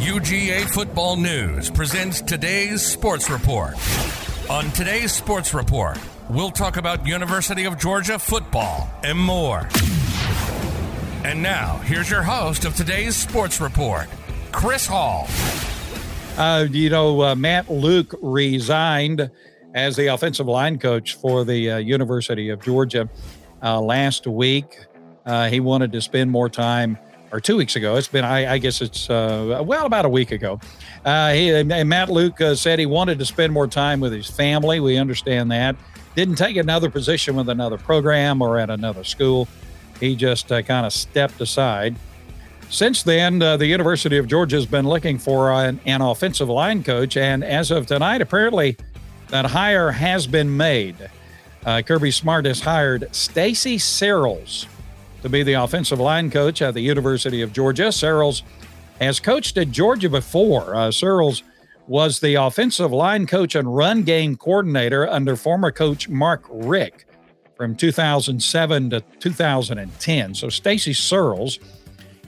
UGA Football News presents today's sports report. On today's sports report, we'll talk about University of Georgia football and more. And now, here's your host of today's sports report, Chris Hall. Uh, you know, uh, Matt Luke resigned as the offensive line coach for the uh, University of Georgia uh, last week. Uh, he wanted to spend more time, or two weeks ago. It's been, I, I guess it's, uh, well, about a week ago. he, Matt Luke said he wanted to spend more time with his family. We understand that. Didn't take another position with another program or at another school. He just kind of stepped aside. Since then, uh, the University of Georgia has been looking for an, an, offensive line coach, and as of tonight, apparently that hire has been made. Uh, Kirby Smart has hired Stacy Searels to be the offensive line coach at the University of Georgia. Searels has coached at Georgia before. Uh, Searels was the offensive line coach and run game coordinator under former coach Mark Richt from 2007 to 2010. So Stacy Searels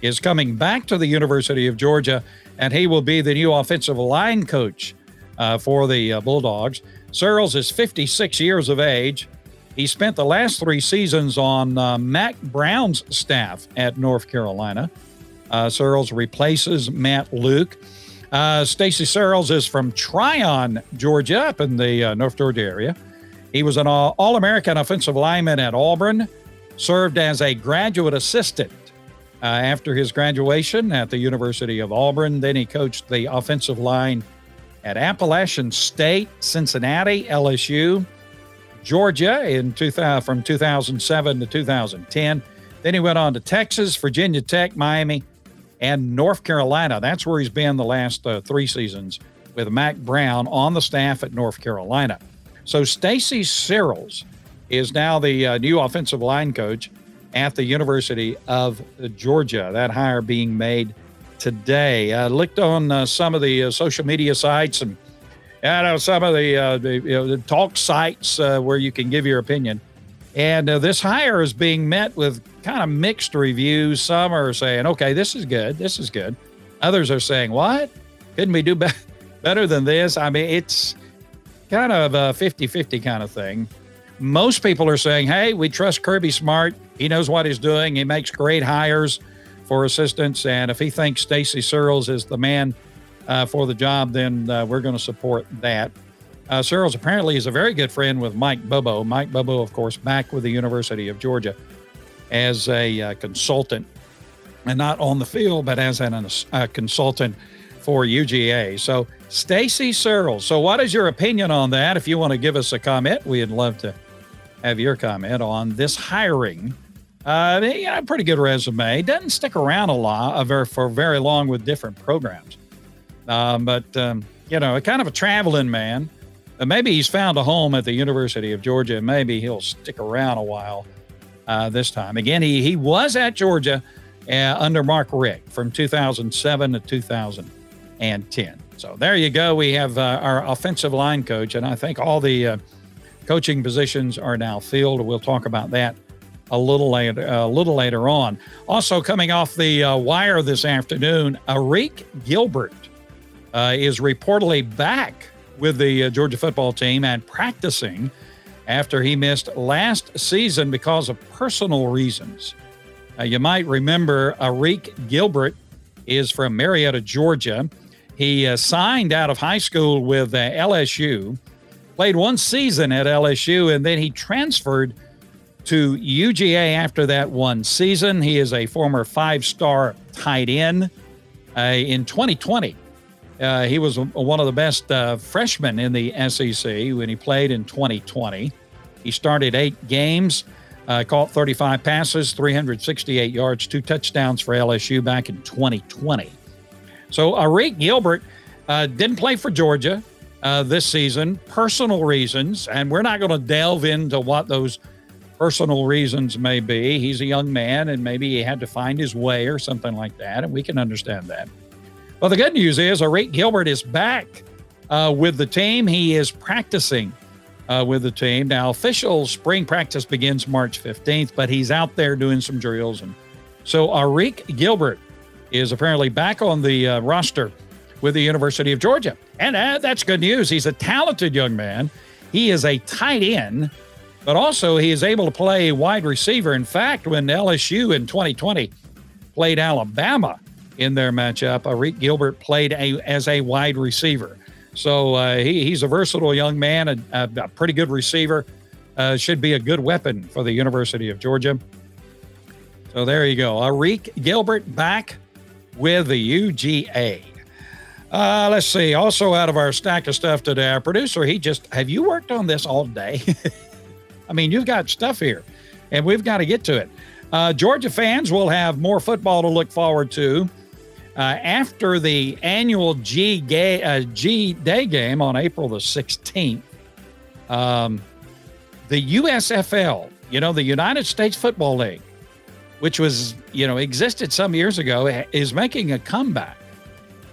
is coming back to the University of Georgia, and he will be the new offensive line coach uh, for the uh, Bulldogs. Searels is 56 years of age. He spent the last three seasons on uh, Mack Brown's staff at North Carolina. Uh, Searels replaces Matt Luke. Uh, Stacy Searels is from Trion, Georgia, up in the uh, North Georgia area. He was an All American offensive lineman at Auburn, served as a graduate assistant uh, after his graduation at the University of Auburn. Then he coached the offensive line at Appalachian State, Cincinnati, LSU, Georgia in 2000, from 2007 to 2010. Then he went on to Texas, Virginia Tech, Miami, and North Carolina. That's where he's been the last uh, three seasons with Mack Brown on the staff at North Carolina. So Stacy Searels is now the uh, new offensive line coach at the University of Georgia. That hire being made today. I looked on uh, some of the uh, social media sites and I know some of the, uh, the, you know, the, talk sites uh, where you can give your opinion. And uh, this hire is being met with kind of mixed reviews. Some are saying, okay, this is good. This is good. Others are saying, what? Couldn't we do be- better than this? I mean, it's kind of a 50 50 kind of thing. Most people are saying, hey, we trust Kirby Smart. He knows what he's doing. He makes great hires for assistants. And if he thinks Stacy Searels is the man uh, for the job, then uh, we're going to support that. Uh, Searels apparently is a very good friend with Mike Bobo. Mike Bobo, of course, back with the University of Georgia as a uh, consultant, and not on the field, but as an, a consultant for UGA. So, Stacy Searels. So, what is your opinion on that? If you want to give us a comment, we'd love to have your comment on this hiring. Uh, pretty good resume. Doesn't stick around a lot uh, for very long with different programs. Um, but, um, you know, a kind of a traveling man. Uh, maybe he's found a home at the University of Georgia. Maybe he'll stick around a while uh, this time. Again, he, he was at Georgia uh, under Mark Richt from 2007 to 2010. So there you go. We have uh, our offensive line coach, and I think all the uh, coaching positions are now filled. We'll talk about that a little later, a little later on. Also coming off the uh, wire this afternoon, Arik Gilbert uh, is reportedly back with the uh, Georgia football team and practicing after he missed last season because of personal reasons. Uh, you might remember Arik Gilbert is from Marietta, Georgia. He uh, signed out of high school with uh, LSU, played one season at LSU, and then he transferred to UGA after that one season. He is a former five star tight end. Uh, in 2020, uh, he was one of the best uh, freshmen in the SEC when he played in 2020. He started eight games, uh, caught 35 passes, 368 yards, two touchdowns for LSU back in 2020. So Arik Gilbert uh, didn't play for Georgia uh, this season, personal reasons, and we're not going to delve into what those personal reasons may be. He's a young man, and maybe he had to find his way or something like that, and we can understand that. Well, the good news is Arik Gilbert is back uh, with the team. He is practicing uh, with the team. Now, official spring practice begins March 15th, but he's out there doing some drills. And so Arik Gilbert is apparently back on the uh, roster with the University of Georgia. And uh, that's good news. He's a talented young man. He is a tight end, but also he is able to play wide receiver. In fact, when LSU in 2020 played Alabama in their matchup, Arik Gilbert played a, as a wide receiver. So uh, he, he's a versatile young man, a, a pretty good receiver. Uh, should be a good weapon for the University of Georgia. So there you go. Arik Gilbert back with the UGA. Uh, let's see. Also, out of our stack of stuff today, our producer, he just, have you worked on this all day? I mean, you've got stuff here, and we've got to get to it. Uh, Georgia fans will have more football to look forward to uh, after the annual G, ga- uh, G Day game on April the 16th. Um, the USFL, you know, the United States Football League, which was, you know, existed some years ago, is making a comeback.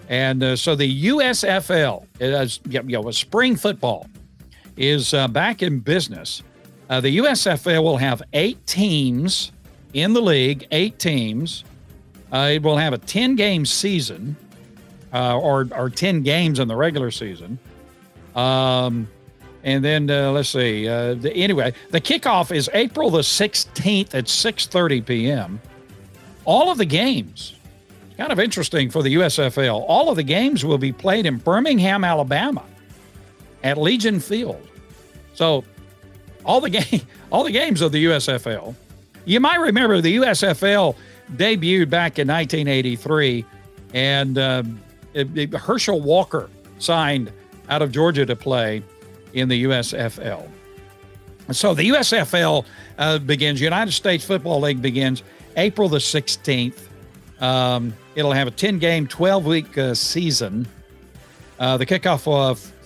And uh, so the USFL, is, you know, spring football, is uh, back in business. Uh, the USFL will have eight teams in the league, eight teams. Uh, it will have a 10 game season uh, or, or 10 games in the regular season. Um, and then uh, let's see. Uh, the, anyway, the kickoff is April the 16th at 6:30 p.m. All of the games, kind of interesting for the USFL. All of the games will be played in Birmingham, Alabama, at Legion Field. So, all the game, all the games of the USFL. You might remember the USFL debuted back in 1983, and uh, it, it, Herschel Walker signed out of Georgia to play in the USFL. So the USFL uh, begins, United States Football League begins April the 16th. Um, it'll have a 10 game, 12 week uh, season. Uh, the kickoff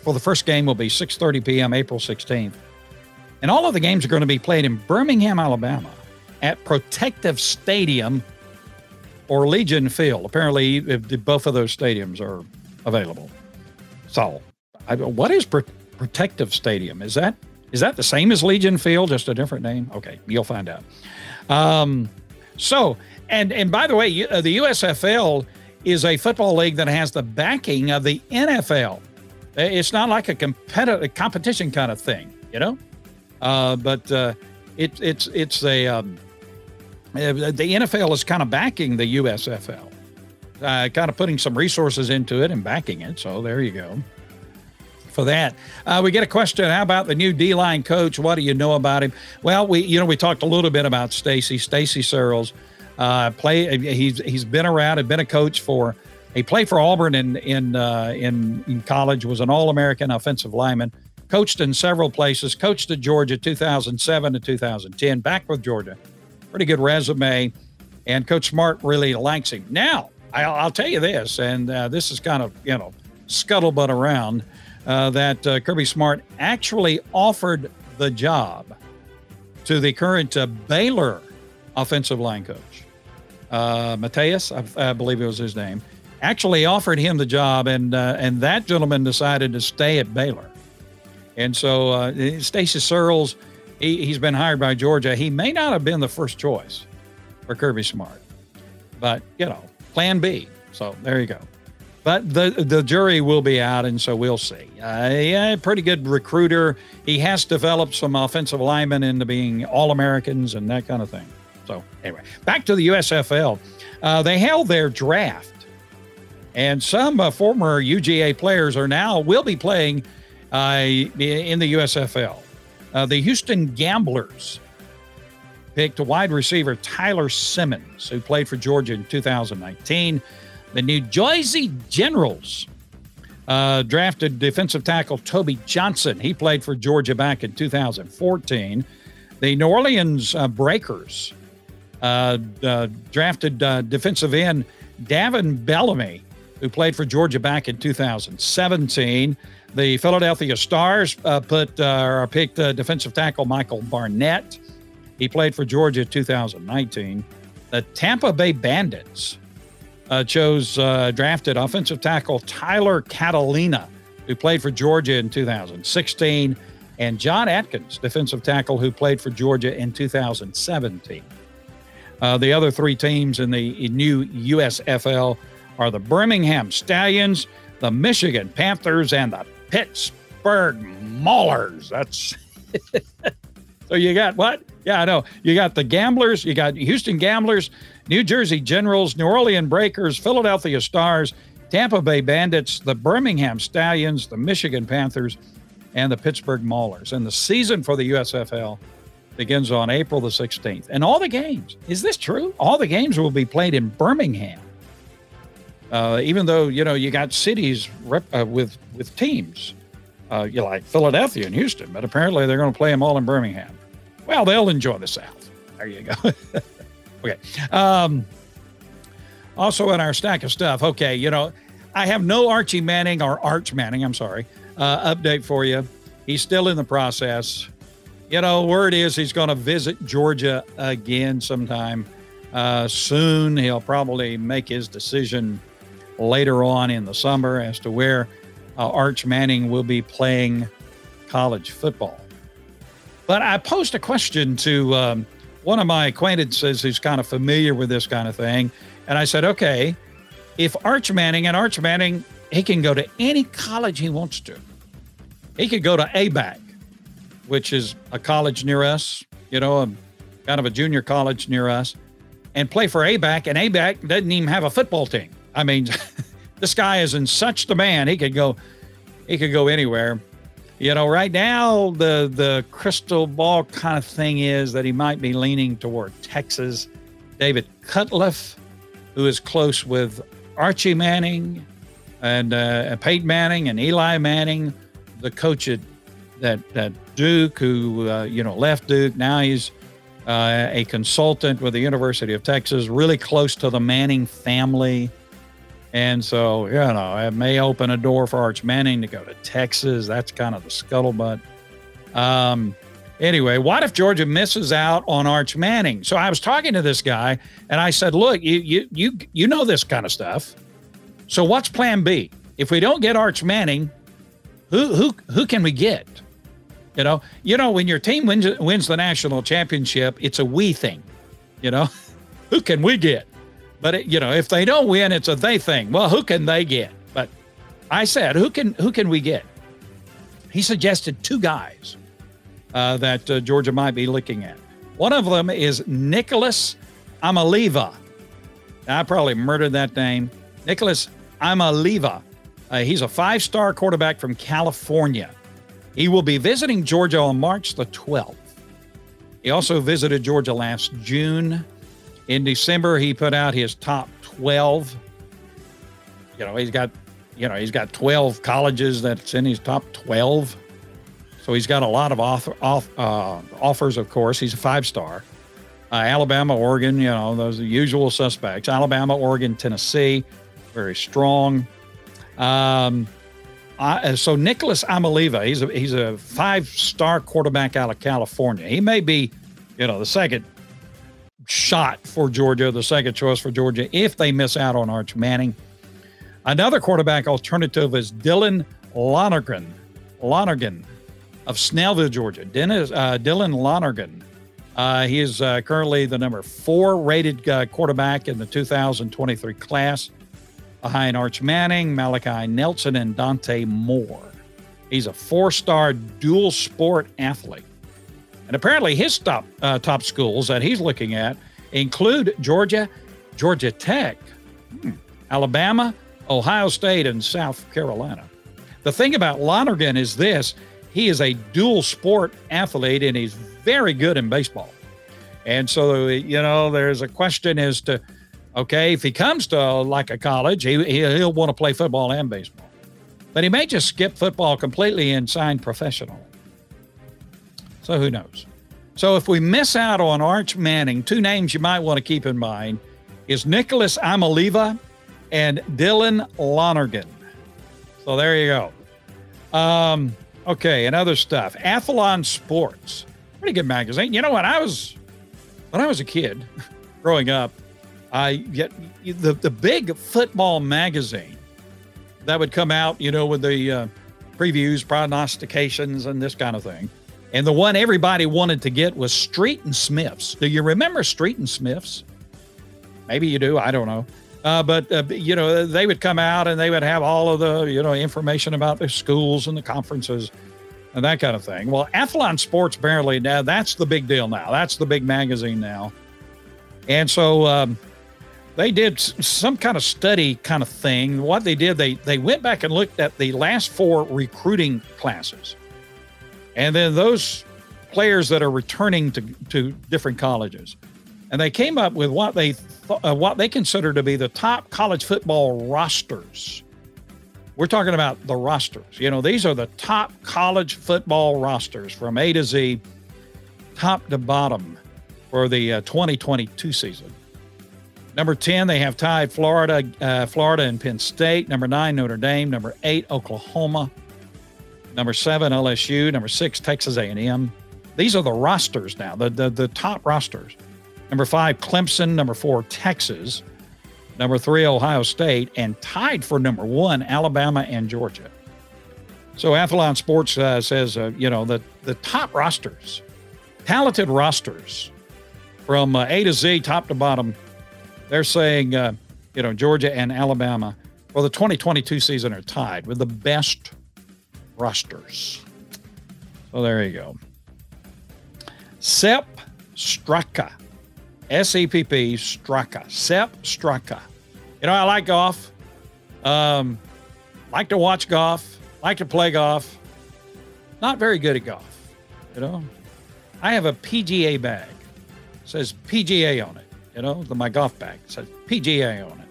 for the first game will be 6:30 p.m. April 16th, and all of the games are going to be played in Birmingham, Alabama, at Protective Stadium or Legion Field. Apparently, both of those stadiums are available. So, I, what is Pro- Protective Stadium. Is that is that the same as Legion Field, just a different name? Okay, you'll find out. Um, so, and and by the way, uh, the USFL is a football league that has the backing of the NFL. It's not like a competitive competition kind of thing, you know. Uh, but uh, it, it's it's a um, uh, the NFL is kind of backing the USFL, uh, kind of putting some resources into it and backing it. So there you go for that. Uh, we get a question: How about the new D line coach? What do you know about him? Well, we you know we talked a little bit about Stacy Stacy Searels. Uh, play he's he's been around, had been a coach for. He played for Auburn in in uh, in, in college. Was an All American offensive lineman. Coached in several places. Coached at Georgia 2007 to 2010. Back with Georgia. Pretty good resume. And Coach Smart really likes him. Now, I'll, I'll tell you this, and uh, this is kind of you know scuttlebutt around uh, that uh, Kirby Smart actually offered the job to the current uh, Baylor offensive line coach. Uh, Mateos, I, I, believe it was his name, actually offered him the job, and uh, and that gentleman decided to stay at Baylor. And so uh, Stacy Searels, he, he's been hired by Georgia. He may not have been the first choice for Kirby Smart, but you know, Plan B. So there you go. But the the jury will be out, and so we'll see. Uh, yeah, pretty good recruiter. He has developed some offensive linemen into being all Americans and that kind of thing. So anyway, back to the USFL. Uh, they held their draft, and some uh, former UGA players are now will be playing uh, in the USFL. Uh, the Houston Gamblers picked wide receiver Tyler Simmons, who played for Georgia in 2019. The New Jersey Generals uh, drafted defensive tackle Toby Johnson. He played for Georgia back in 2014. The New Orleans uh, Breakers uh, uh drafted uh, defensive end Davin Bellamy, who played for Georgia back in 2017. The Philadelphia Stars uh, put or picked defensive tackle Michael Barnett. He played for Georgia 2019. The Tampa Bay Bandits uh, chose uh, drafted offensive tackle Tyler Catalina, who played for Georgia in 2016, and John Atkins, defensive tackle, who played for Georgia in 2017. Uh, the other three teams in the new USFL are the Birmingham Stallions, the Michigan Panthers, and the Pittsburgh Maulers. That's so you got what? Yeah, I know. You got the Gamblers, you got Houston Gamblers, New Jersey Generals, New Orleans Breakers, Philadelphia Stars, Tampa Bay Bandits, the Birmingham Stallions, the Michigan Panthers, and the Pittsburgh Maulers. And the season for the USFL begins on April the 16th. And all the games, is this true? All the games will be played in Birmingham. Uh, even though, you know, you got cities rep, uh, with, with teams, uh, you like Philadelphia and Houston, but apparently they're going to play them all in Birmingham. Well, they'll enjoy the South. There you go. okay. Um, also, in our stack of stuff, okay, you know, I have no Archie Manning or Arch Manning, I'm sorry, uh, update for you. He's still in the process. You know, word is he's going to visit Georgia again sometime uh, soon. He'll probably make his decision later on in the summer as to where uh, Arch Manning will be playing college football. But I posed a question to um, one of my acquaintances who's kind of familiar with this kind of thing. And I said, okay, if Arch Manning and Arch Manning, he can go to any college he wants to. He could go to ABAC, which is a college near us, you know, a, kind of a junior college near us, and play for ABAC. And ABAC doesn't even have a football team. I mean, this guy is in such demand. He could go, he could go anywhere. You know, right now the the crystal ball kind of thing is that he might be leaning toward Texas. David Cutcliffe, who is close with Archie Manning and uh, Peyton Manning and Eli Manning, the coach at that, that Duke, who uh, you know left Duke. Now he's uh, a consultant with the University of Texas, really close to the Manning family. And so, you know, it may open a door for Arch Manning to go to Texas. That's kind of the scuttlebutt. Um, anyway, what if Georgia misses out on Arch Manning? So I was talking to this guy and I said, look, you you you you know this kind of stuff. So what's plan B? If we don't get Arch Manning, who who who can we get? You know, you know, when your team wins wins the national championship, it's a we thing. You know, who can we get? But it, you know, if they don't win, it's a they thing. Well, who can they get? But I said, who can who can we get? He suggested two guys uh, that uh, Georgia might be looking at. One of them is Nicholas Amaliva. I probably murdered that name. Nicholas Amaliva. Uh, he's a five-star quarterback from California. He will be visiting Georgia on March the 12th. He also visited Georgia last June in December, he put out his top 12. You know, he's got, you know, he's got 12 colleges that's in his top 12. So he's got a lot of off, off, uh, offers, of course. He's a five star. Uh, Alabama, Oregon, you know, those are usual suspects. Alabama, Oregon, Tennessee, very strong. Um, I, so Nicholas Amaliva, he's a he's a five star quarterback out of California. He may be, you know, the second shot for Georgia, the second choice for Georgia, if they miss out on Arch Manning. Another quarterback alternative is Dylan Lonergan, Lonergan of Snellville, Georgia. Dennis, uh, Dylan Lonergan. Uh, he is uh, currently the number four rated uh, quarterback in the 2023 class, behind Arch Manning, Malachi Nelson, and Dante Moore. He's a four star dual sport athlete. And apparently, his top uh, top schools that he's looking at include Georgia, Georgia Tech, hmm, Alabama, Ohio State, and South Carolina. The thing about Lonergan is this: he is a dual sport athlete, and he's very good in baseball. And so, you know, there's a question as to, okay, if he comes to like a college, he, he'll want to play football and baseball. But he may just skip football completely and sign professionally. So who knows? So if we miss out on Arch Manning, two names you might want to keep in mind is Nicholas Amaliva and Dylan Lonergan. So there you go. Um, okay, and other stuff. Athlon Sports, pretty good magazine. You know what? I was when I was a kid, growing up, I get the the big football magazine that would come out. You know, with the uh, previews, prognostications, and this kind of thing. And the one everybody wanted to get was Street and Smiths. Do you remember Street and Smiths? Maybe you do. I don't know. Uh, but uh, you know, they would come out and they would have all of the you know information about the schools and the conferences and that kind of thing. Well, Athlon Sports barely now that's the big deal now. That's the big magazine now, and so um, they did some kind of study kind of thing. What they did, they they went back and looked at the last four recruiting classes, and then those players that are returning to to different colleges, and they came up with what they uh, what they consider to be the top college football rosters. We're talking about the rosters. You know, these are the top college football rosters from A to Z, top to bottom for the uh, 2022 season. Number 10, they have tied Florida, uh, Florida and Penn State. Number nine, Notre Dame. Number eight, Oklahoma. Number seven, LSU. Number six, Texas A&M. These are the rosters now, the, the, the top rosters. Number five, Clemson. Number four, Texas. Number three, Ohio State. And tied for number one, Alabama and Georgia. So Athlon Sports uh, says, uh, you know, the, the top rosters, talented rosters from uh, A to Z, top to bottom, they're saying, uh, you know, Georgia and Alabama for the 2022 season are tied with the best rosters. So there you go. Sepp Straka S E P P Straka. Sepp Straka. You know, I like golf. Um, like to watch golf. Like to play golf. Not very good at golf. You know, I have a PGA bag. It says PGA on it. You know, the, my golf bag it says PGA on it.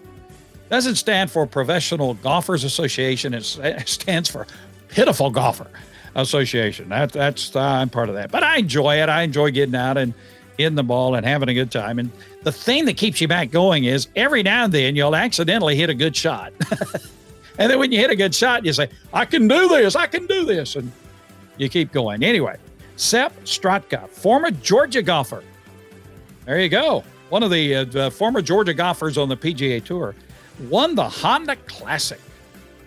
Doesn't stand for Professional Golfers Association. It stands for Pitiful Golfer Association. That that's uh, I'm part of that. But I enjoy it. I enjoy getting out and in the ball and having a good time. And the thing that keeps you back going is every now and then you'll accidentally hit a good shot. and then when you hit a good shot, you say, I can do this, I can do this. And you keep going. Anyway, Sepp Straka, former Georgia golfer. There you go. One of the uh, former Georgia golfers on the PGA Tour won the Honda Classic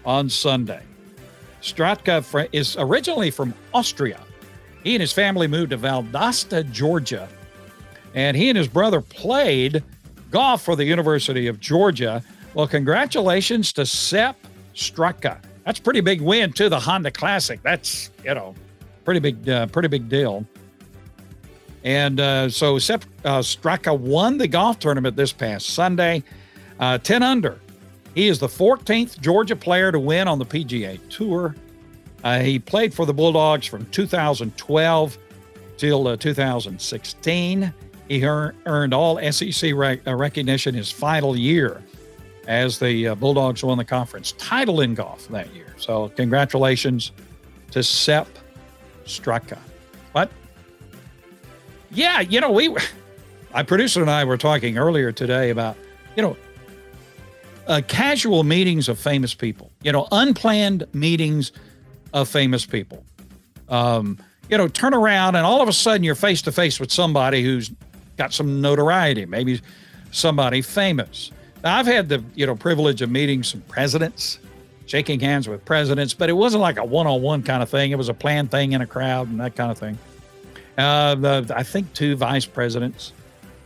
on Sunday. Straka is originally from Austria. He and his family moved to Valdosta, Georgia and he and his brother played golf for the University of Georgia. Well, congratulations to Sepp Straka. That's pretty big win to the Honda Classic. That's you know, pretty big, uh, pretty big deal. And uh, so Sepp uh, Straka won the golf tournament this past Sunday, uh, 10 under. He is the 14th Georgia player to win on the PGA Tour. Uh, he played for the Bulldogs from 2012 till uh, 2016. He earned all SEC rec- uh, recognition his final year as the uh, Bulldogs won the conference title in golf that year. So, congratulations to Sepp Straka. But, yeah, you know, we, my producer and I were talking earlier today about, you know, uh, casual meetings of famous people, you know, unplanned meetings of famous people. Um, you know, turn around and all of a sudden you're face to face with somebody who's got some notoriety, maybe somebody famous. Now, I've had the you know privilege of meeting some presidents, shaking hands with presidents, but it wasn't like a one-on-one kind of thing. It was a planned thing in a crowd and that kind of thing. Uh, the, I think two vice presidents.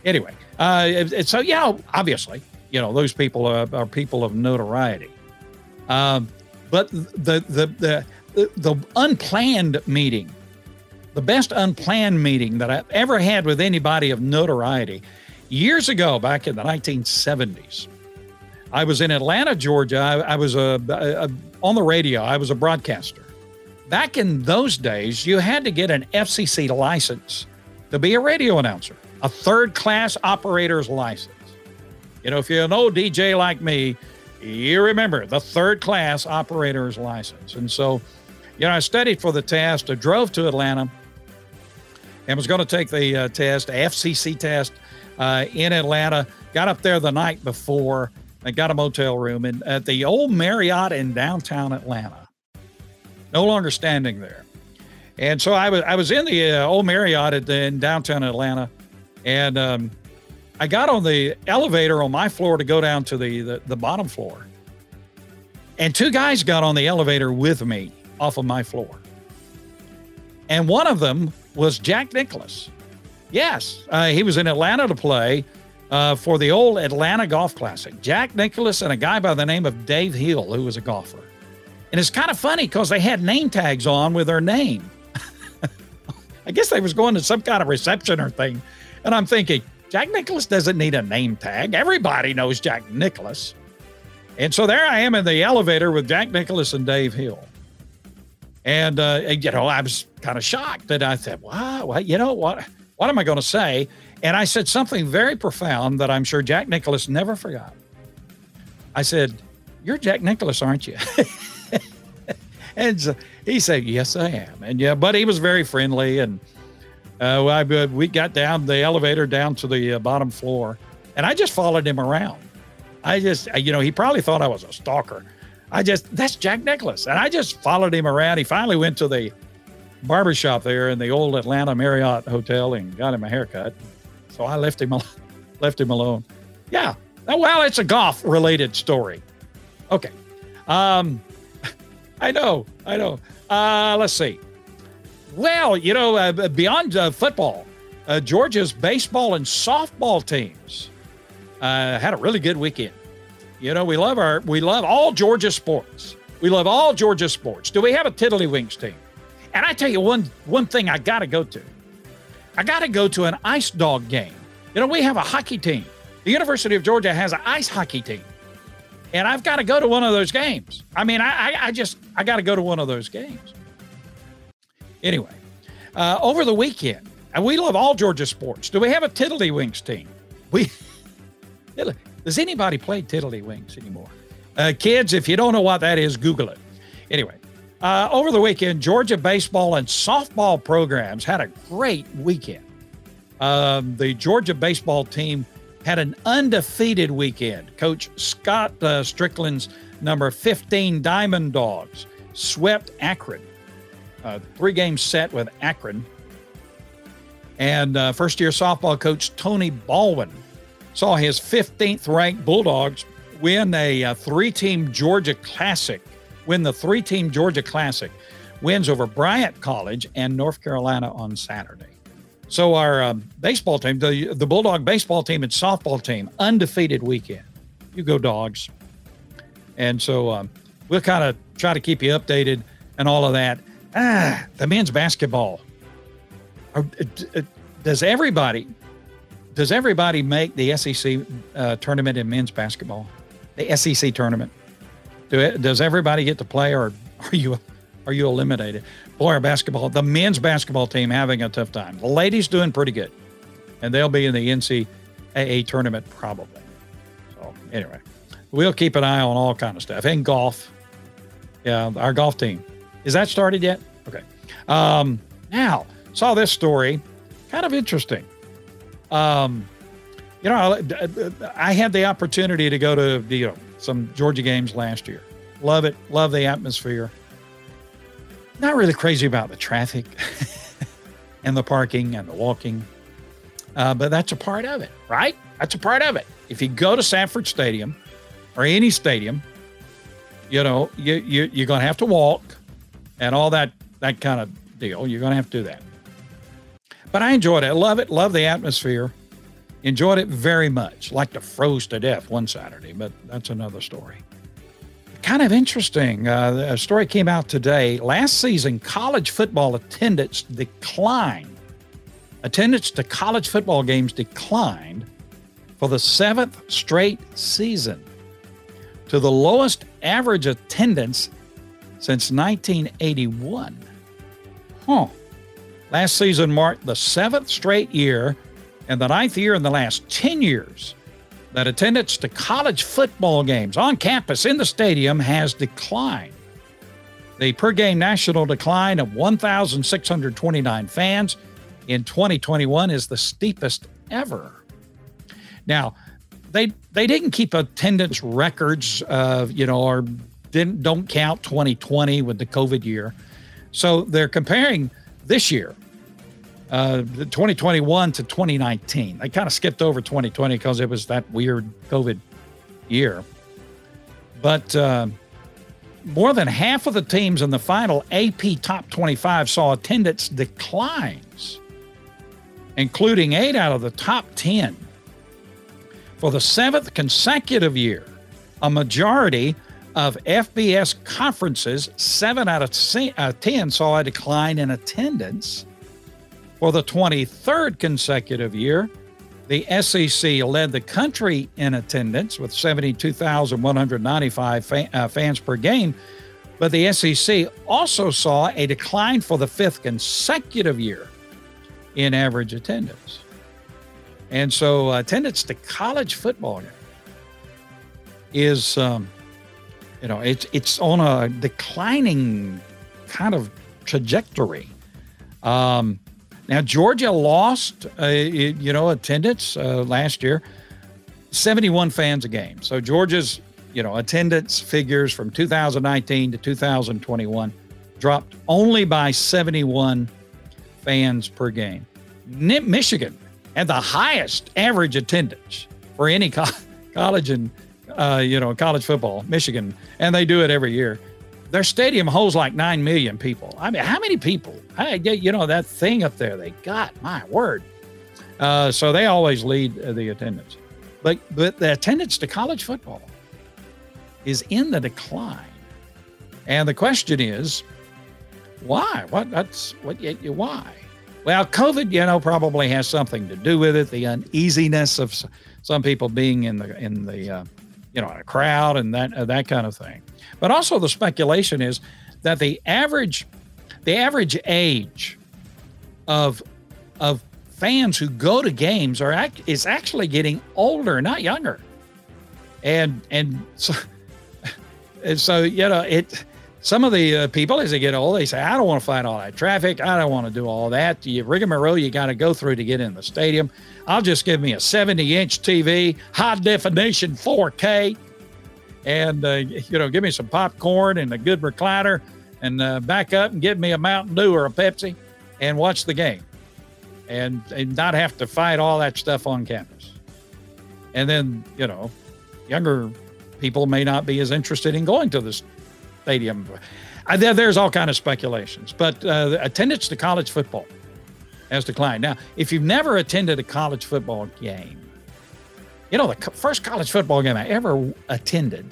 Anyway, uh, so yeah, obviously, you know those people are, are people of notoriety. Um, but the the the the unplanned meeting the best unplanned meeting that I've ever had with anybody of notoriety. Years ago, back in the 1970s, I was in Atlanta, Georgia. I, I was a, a, on the radio. I was a broadcaster. Back in those days, you had to get an FCC license to be a radio announcer, a third class operator's license. You know, if you're an old DJ like me, you remember the third class operator's license. And so, you know, I studied for the test. I drove to Atlanta and was going to take the uh, test, FCC test uh, in Atlanta. Got up there the night before and got a motel room in, at the old Marriott in downtown Atlanta. No longer standing there. And so I was I was in the uh, old Marriott in downtown Atlanta, and um, I got on the elevator on my floor to go down to the, the, the bottom floor. And two guys got on the elevator with me off of my floor. And one of them was Jack Nicklaus. Yes, uh, he was in Atlanta to play uh, for the old Atlanta Golf Classic. Jack Nicklaus and a guy by the name of Dave Hill, who was a golfer. And it's kind of funny because they had name tags on with their name. I guess they was going to some kind of reception or thing. And I'm thinking, Jack Nicklaus doesn't need a name tag. Everybody knows Jack Nicklaus. And so there I am in the elevator with Jack Nicklaus and Dave Hill. And, uh, you know, I was kind of shocked that I said, wow, you know what? What am I going to say? And I said something very profound that I'm sure Jack Nicklaus never forgot. I said, You're Jack Nicklaus, aren't you? and so he said, Yes, I am. And yeah, but he was very friendly. And uh, I, uh, we got down the elevator down to the uh, bottom floor, and I just followed him around. I just, you know, he probably thought I was a stalker. I just, that's Jack Nicklaus. And I just followed him around. He finally went to the barbershop there in the old Atlanta Marriott Hotel and got him a haircut. So I left him left him alone. Yeah. Well, it's a golf related story. Okay. Um, I know. I know. Uh, let's see. Well, you know, uh, beyond uh, football, uh, Georgia's baseball and softball teams uh, had a really good weekend. You know, we love our we love all Georgia sports. We love all Georgia sports. Do we have a Tiddlywinks team? And I tell you one one thing I got to go to. I got to go to an ice dog game. You know, we have a hockey team. The University of Georgia has an ice hockey team. And I've got to go to one of those games. I mean, I, I, I just, I got to go to one of those games. Anyway, uh, over the weekend, and we love all Georgia sports. Do we have a Tiddlywinks team? We, does anybody play Tiddlywinks anymore? Uh, kids, if you don't know what that is, Google it. Anyway, uh, over the weekend, Georgia baseball and softball programs had a great weekend. Um, the Georgia baseball team had an undefeated weekend. Coach Scott uh, Stricklin's number 15 Diamond Dogs swept Akron. Uh, three game set with Akron. And uh, first year softball coach Tony Baldwin saw his 15th ranked Bulldogs win a, a uh, three team Georgia Classic win the three team Georgia Classic, wins over Bryant College and North Carolina on Saturday. So our um, baseball team, the, the Bulldog baseball team and softball team, undefeated weekend. You go dogs. And so um, we'll kind of try to keep you updated and all of that. Ah, the men's basketball. Uh, uh, does everybody does everybody make the SEC uh, tournament in men's basketball? The SEC tournament. Do it, does everybody get to play, or are you are you eliminated? Boy, our basketball, the men's basketball team having a tough time. The ladies doing pretty good, and they'll be in the NCAA tournament probably. So anyway, we'll keep an eye on all kind of stuff. And golf, yeah, our golf team is that started yet? Okay. Um, now saw this story, kind of interesting. Um, you know, I had the opportunity to go to you know some Georgia games last year. Love it. Love the atmosphere. Not really crazy about the traffic and the parking and the walking, uh, but that's a part of it, right? That's a part of it. If you go to Sanford Stadium or any stadium, you know you, you you're going to have to walk and all that that kind of deal. You're going to have to do that. But I enjoyed it. I love it. Love the atmosphere. Enjoyed it very much. Like to froze to death one Saturday, but that's another story. Kind of interesting. Uh, a story came out today. Last season, college football attendance declined. Attendance to college football games declined for the seventh straight season to the lowest average attendance since 1981. Huh. Last season marked the seventh straight year and the ninth year in the last 10 years that attendance to college football games on campus in the stadium has declined. The per game national decline of 1,629 fans in 2021 is the steepest ever. Now, they they didn't keep attendance records, of you know, or didn't don't count 2020 with the COVID year. So they're comparing this year uh, 2021 to 2019. They kind of skipped over 2020 because it was that weird COVID year. But uh, more than half of the teams in the final AP Top 25 saw attendance declines, including eight out of the top 10. For the seventh consecutive year, a majority of FBS conferences, seven out of 10 saw a decline in attendance. For the 23rd consecutive year, the SEC led the country in attendance with 72,195 uh, fans per game. But the SEC also saw a decline for the fifth consecutive year in average attendance. And so attendance to college football is, um, you know, it's, it's on a declining kind of trajectory. Um, now, Georgia lost, uh, you know, attendance uh, last year, 71 fans a game. So Georgia's, you know, attendance figures from 2019 to 2021 dropped only by 71 fans per game. Michigan had the highest average attendance for any co- college and, uh, you know, college football, Michigan, and they do it every year their stadium holds like 9 million people. I mean, how many people? I, you know, that thing up there they got, my word. Uh, so they always lead the attendance. But, but the attendance to college football is in the decline. And the question is, why? What that's what you why? Well, COVID, you know, probably has something to do with it. The uneasiness of some people being in the in the uh, you know a crowd and that uh, that kind of thing. But also the speculation is that the average the average age of of fans who go to games are act, is actually getting older, not younger. And and so and so you know it some of the uh, people as they get old they say i don't want to fight all that traffic. I don't want to do all that. You rigmarole you got to go through to get in the stadium. I'll just give me a 70 inch tv high definition 4k and uh, you know, give me some popcorn and a good recliner, and uh, back up and give me a Mountain Dew or a Pepsi, and watch the game, and and not have to fight all that stuff on campus. And then you know, younger people may not be as interested in going to the stadium. I, there, there's all kind of speculations, but uh, attendance to college football has declined. Now, if you've never attended a college football game, you know, the first college football game I ever attended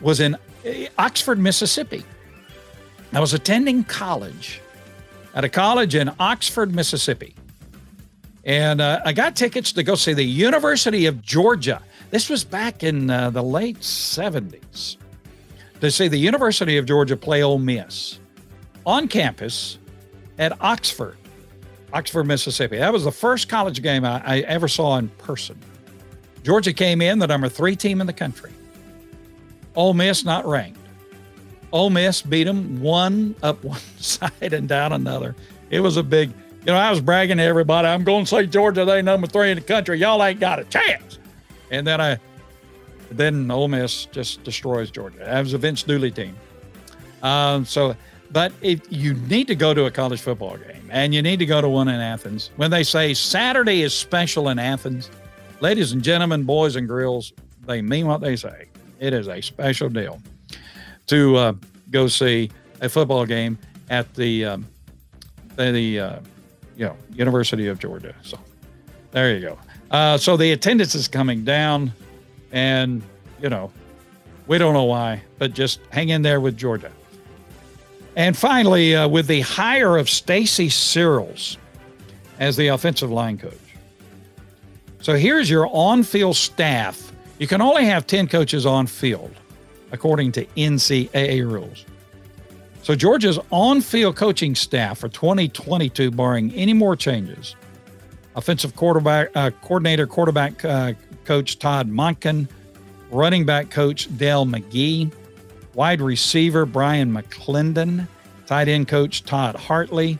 was in eh, Oxford, Mississippi. I was attending college at a college in Oxford, Mississippi. And uh, I got tickets to go see the University of Georgia. This was back in uh, the late 70s to see the University of Georgia play Ole Miss on campus at Oxford, Oxford, Mississippi. That was the first college game I, I ever saw in person. Georgia came in the number three team in the country. Ole Miss not ranked. Ole Miss beat them one up one side and down another. It was a big, you know, I was bragging to everybody. I'm going to say Georgia, they number three in the country. Y'all ain't got a chance. And then I, then Ole Miss just destroys Georgia. That was a Vince Dooley team. Um, so, but if you need to go to a college football game and you need to go to one in Athens, when they say Saturday is special in Athens, ladies and gentlemen, boys and girls, they mean what they say. It is a special deal to uh, go see a football game at the um, the uh, you know University of Georgia. So there you go. Uh, so the attendance is coming down, and you know we don't know why, but just hang in there with Georgia. And finally, uh, with the hire of Stacy Searels as the offensive line coach, so here's your on field staff. You can only have 10 coaches on field, according to NCAA rules. So Georgia's on field coaching staff for 2022, barring any more changes offensive quarterback uh, coordinator, quarterback uh, coach Todd Monken, running back coach Dale McGee, wide receiver Bryan McClendon, tight end coach Todd Hartley,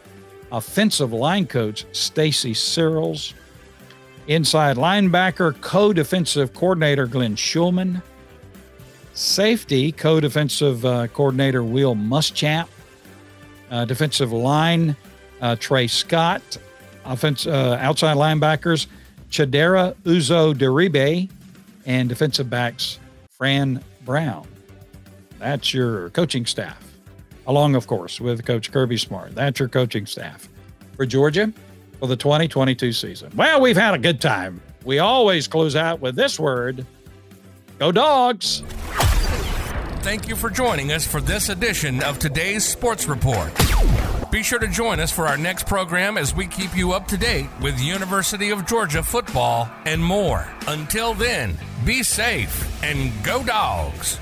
offensive line coach Stacy Searels, Inside linebacker, co defensive coordinator Glenn Schumann. Safety, co defensive uh, coordinator Will Muschamp. Uh, defensive line, uh, Tray Scott. Offense, uh, outside linebackers, Chidera Uzo Diribe. And defensive backs, Fran Brown. That's your coaching staff, along, of course, with Coach Kirby Smart. That's your coaching staff. For Georgia, for the 2022 season. Well, we've had a good time we always close out with this word Go Dogs! Thank you for joining us for this edition of today's Sports Report. Be sure to join us for our next program as we keep you up to date with University of Georgia football and more. Until then, be safe and go dogs.